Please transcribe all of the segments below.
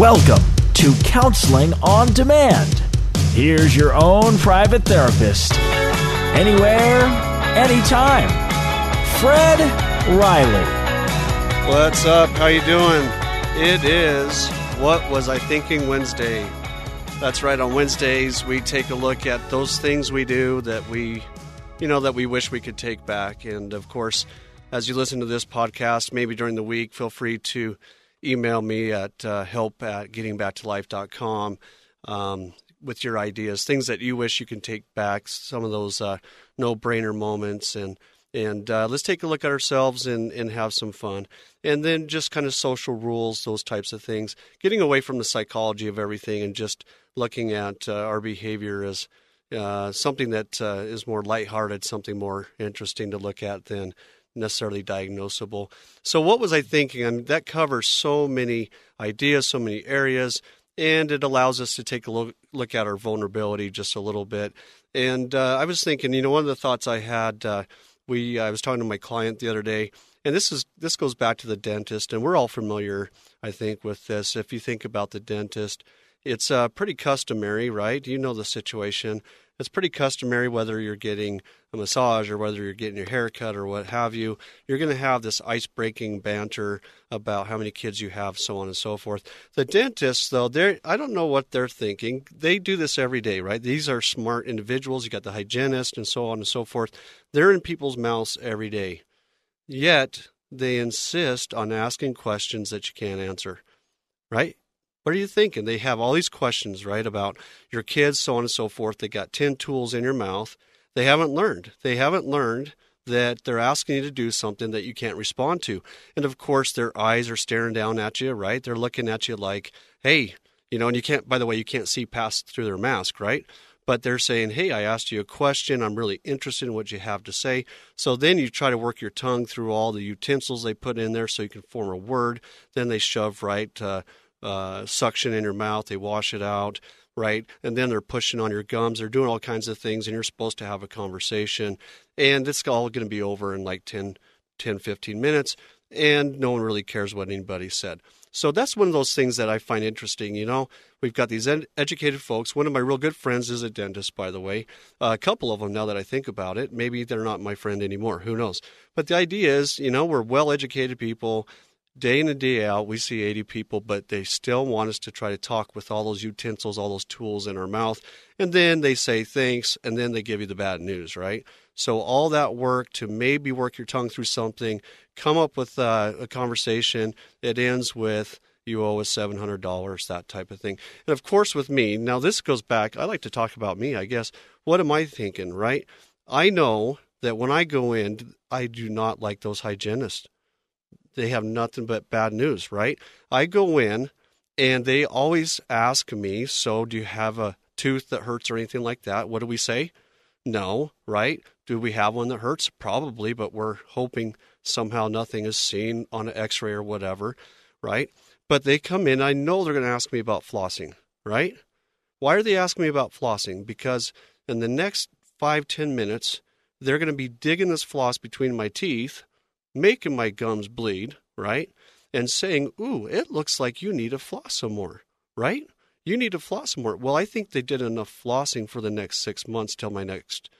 Welcome to Counseling on Demand. Here's your own private therapist. Anywhere, anytime. Fred Riley. What's up? How you doing? It is What Was I Thinking Wednesday. That's right. On Wednesdays, we take a look at those things we do that we, you know, that we wish we could take back. And of course, as you listen to this podcast, maybe during the week, feel free to email me at uh, help at gettingbacktolife.com um, with your ideas, things that you wish you can take back, some of those uh, no brainer moments. And, and uh, let's take a look at ourselves and, and have some fun. And then just kind of social rules, those types of things, getting away from the psychology of everything and just looking at uh, our behavior as uh, something that uh, is more lighthearted, something more interesting to look at than necessarily diagnosable. So, what was I thinking? I mean, that covers so many ideas, so many areas, and it allows us to take a look, look at our vulnerability just a little bit. And uh, I was thinking, you know, one of the thoughts I had, uh, we I was talking to my client the other day, and this is this goes back to the dentist, and we're all familiar, I think, with this. If you think about the dentist, it's uh, pretty customary, right? You know the situation it's pretty customary whether you're getting a massage or whether you're getting your hair cut or what have you. You're going to have this ice breaking banter about how many kids you have, so on and so forth. The dentists, though, they I don't know what they're thinking. They do this every day, right? These are smart individuals. You got the hygienist and so on and so forth. They're in people's mouths every day. Yet they insist on asking questions that you can't answer, right? What are you thinking? They have all these questions, right, about your kids, so on and so forth. They got 10 tools in your mouth. They haven't learned. They haven't learned that they're asking you to do something that you can't respond to. And of course, their eyes are staring down at you, right? They're looking at you like, hey, you know, and you can't, by the way, you can't see past through their mask, right? But they're saying, hey, I asked you a question. I'm really interested in what you have to say. So then you try to work your tongue through all the utensils they put in there so you can form a word. Then they shove right uh, uh, suction in your mouth, they wash it out, right? And then they're pushing on your gums, they're doing all kinds of things, and you're supposed to have a conversation. And it's all going to be over in like 10, 10, 15 minutes, and no one really cares what anybody said. So that's one of those things that I find interesting. You know, we've got these ed- educated folks. One of my real good friends is a dentist, by the way. Uh, a couple of them, now that I think about it, maybe they're not my friend anymore. Who knows? But the idea is, you know, we're well educated people day in and day out, we see 80 people, but they still want us to try to talk with all those utensils, all those tools in our mouth. And then they say thanks, and then they give you the bad news, right? So, all that work to maybe work your tongue through something, come up with uh, a conversation that ends with, you owe us $700, that type of thing. And of course, with me, now this goes back, I like to talk about me, I guess. What am I thinking, right? I know that when I go in, I do not like those hygienists they have nothing but bad news, right? I go in and they always ask me, So, do you have a tooth that hurts or anything like that? What do we say? No, right? Do we have one that hurts? Probably, but we're hoping somehow nothing is seen on an x ray or whatever, right? But they come in, I know they're going to ask me about flossing, right? Why are they asking me about flossing? Because in the next five, ten minutes, they're going to be digging this floss between my teeth making my gums bleed, right? And saying, ooh, it looks like you need to floss some more, right? You need to floss some more. Well, I think they did enough flossing for the next six months till my next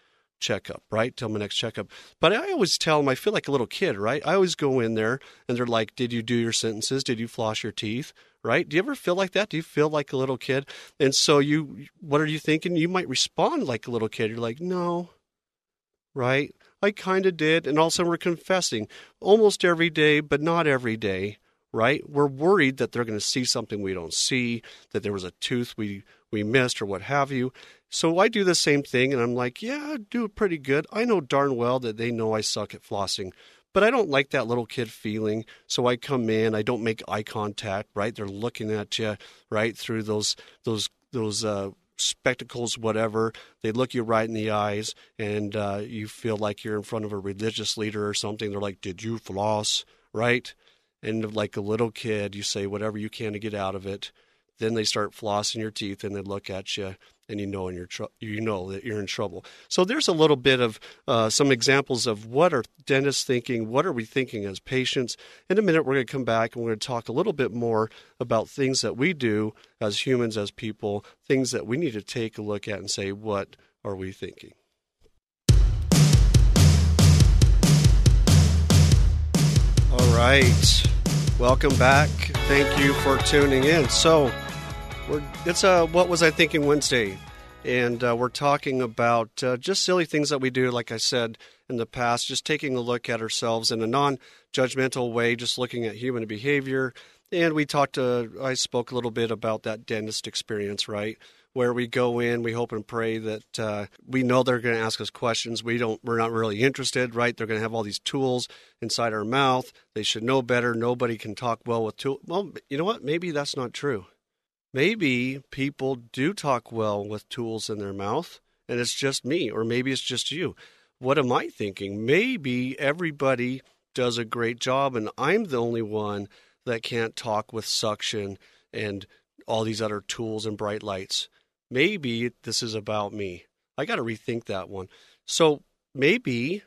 checkup, right? Till my next checkup. But I always tell them I feel like a little kid, right? I always go in there and they're like, Did you do your sentences? Did you floss your teeth? Right? Do you ever feel like that? Do you feel like a little kid? And so you what are you thinking? You might respond like a little kid. You're like, No. Right? I kind of did. And also, we're confessing almost every day, but not every day, right? We're worried that they're going to see something we don't see, that there was a tooth we, we missed, or what have you. So I do the same thing, and I'm like, yeah, I do it pretty good. I know darn well that they know I suck at flossing, But I don't like that little kid feeling. So I come in, I don't make eye contact, right? They're looking at you, right, through those those those uh, spectacles, whatever. They look you right in the eyes, and uh, you feel like you're in front of a religious leader or something. They're like, "Did you floss?" Right? And like a little kid, you say whatever you can to get out of it. Then they start flossing your teeth, and they look at you, and you know and you're tr- you know that you're in trouble. So there's a little bit of uh, some examples of what are dentists thinking, what are we thinking as patients. In a minute, we're going to come back and we're going to talk a little bit more about things that we do as humans, as people, things that we need to take a look at and say, what are we thinking? All right. Welcome back. Thank you for tuning in. So, we're, it's a What Was I Thinking Wednesday, and uh, we're talking about uh, just silly things that we do, like I said in the past, just taking a look at ourselves in a non judgmental way, just looking at human behavior. And we talked, uh, I spoke a little bit about that dentist experience, right? Where we go in, we hope and pray that uh, we know they're going to ask us questions. We don't, we're not really interested, right? They're going to have all these tools inside our mouth. They should know better. Nobody can talk well with tools. Well, you know what? Maybe that's not true maybe people do talk well with tools in their mouth and it's just me, or maybe it's just you. What am I thinking? Maybe everybody does a great job and I'm the only one that can't talk with suction and all these other tools and bright lights. Maybe this is about me. I got to rethink that one. So maybe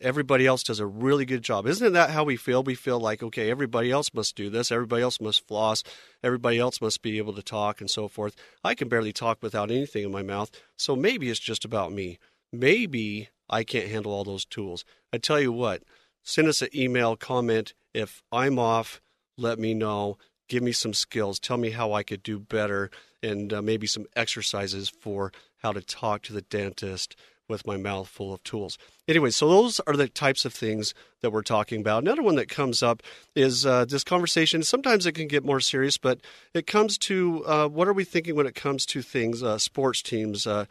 everybody else does a really good job. Isn't that how we feel? We feel like, okay, everybody else must do this, everybody else must floss, everybody else must be able to talk and so forth. I can barely talk without anything in my mouth, so maybe it's just about me. Maybe I can't handle all those tools. I tell you what, send us an email comment if I'm off, let me know. Give me some skills. Tell me how I could do better and uh, maybe some exercises for how to talk to the dentist with my mouth full of tools. Anyway, so those are the types of things that we're talking about. Another one that comes up is uh, this conversation. Sometimes it can get more serious, but it comes to uh, what are we thinking when it comes to things, uh, sports teams, uh,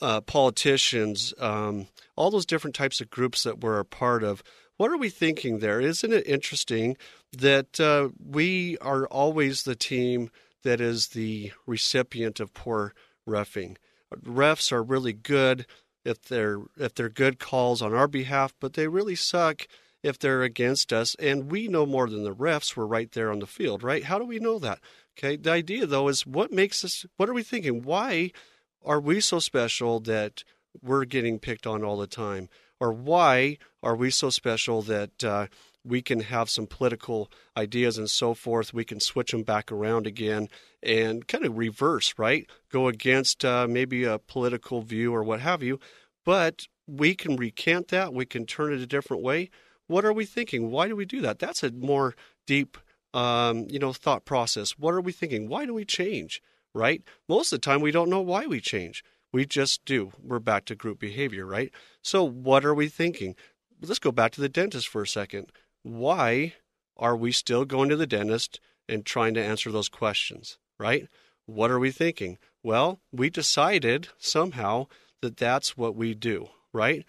uh, politicians, um, all those different types of groups that we're a part of. What are we thinking there? Isn't it interesting that uh, we are always the team that is the recipient of poor refing? Refs are really good if they're if they're good calls on our behalf, but they really suck if they're against us. And we know more than the refs. We're right there on the field, right? How do we know that? Okay. The idea though is what makes us. What are we thinking? Why are we so special that we're getting picked on all the time? Or why are we so special that uh, we can have some political ideas and so forth? We can switch them back around again and kind of reverse, right? Go against uh, maybe a political view or what have you. But we can recant that. We can turn it a different way. What are we thinking? Why do we do that? That's a more deep, um, you know, thought process. What are we thinking? Why do we change? Right? Most of the time, we don't know why we change. We just do. We're back to group behavior, right? So, what are we thinking? Let's go back to the dentist for a second. Why are we still going to the dentist and trying to answer those questions? right? What are we thinking? Well, we decided somehow that that's what we do, right?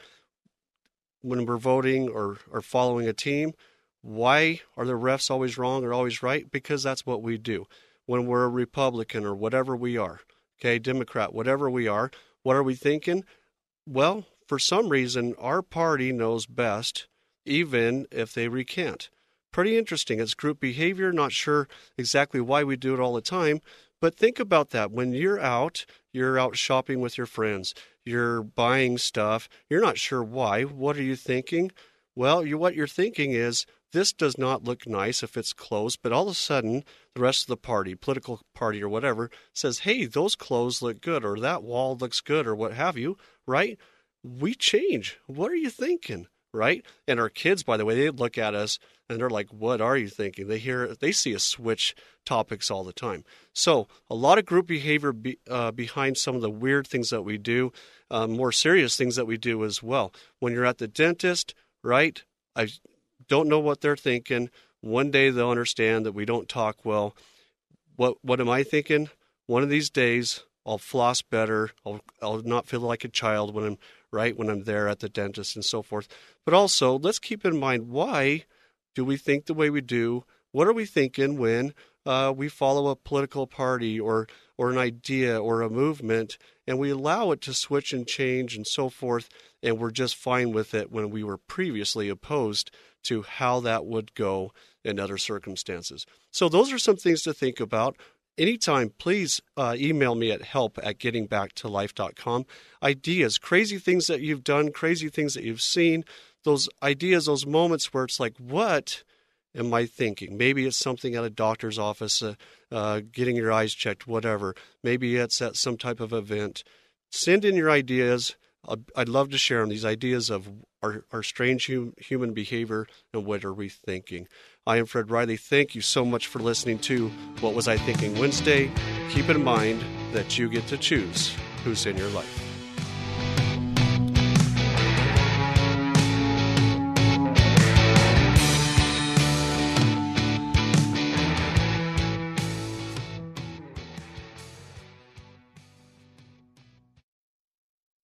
When we're voting or, or following a team, why are the refs always wrong or always right? Because that's what we do. When we're a Republican or whatever we are, okay, Democrat, whatever we are, what are we thinking? Well, for some reason, our party knows best, even if they recant pretty interesting. It's group behavior, not sure exactly why we do it all the time, but think about that. When you're out, you're out shopping with your friends, you're buying stuff, you're not sure why. What are you thinking? Well, you, what you're thinking is, this does not look nice if it's closed, but all of a sudden, the rest of the party, political party or whatever, says, hey, those clothes look good, or that wall looks good, or what have you, right? We change. What are you thinking? Right? And our kids, by the way, they look at us and they're like, "What are you thinking?" They hear, they see us switch topics all the time. So a lot of group behavior be, uh, behind some of the weird things that we do, um, more serious things that we do as well. When you're at the dentist, right? I don't know what they're thinking. One day they'll understand that we don't talk well. What what am I thinking? One of these days I'll floss better. I'll I'll not feel like a child when I'm right? When I'm there at the dentist and so forth. But also, let's keep in mind why do we think the way we do? What are we thinking when uh, we follow a political party or or an idea or a movement, and we allow it to switch and change and so forth, and we're just fine with it when we were previously opposed to how that would go in other circumstances. So those are some things to think about. Anytime, please uh, email me at help at gettingbacktolife.com. Ideas, crazy things that you've done, crazy things that you've seen, those ideas, those moments where it's like, what am I thinking? Maybe it's something at a doctor's office, uh, uh, getting your eyes checked, whatever. Maybe it's at some type of event. Send in your ideas. I'd love to share them, these ideas of our, our strange hum, human behavior and what are we thinking. I am Fred Riley. Thank you so much for listening to What Was I Thinking Wednesday. Keep in mind that you get to choose who's in your life.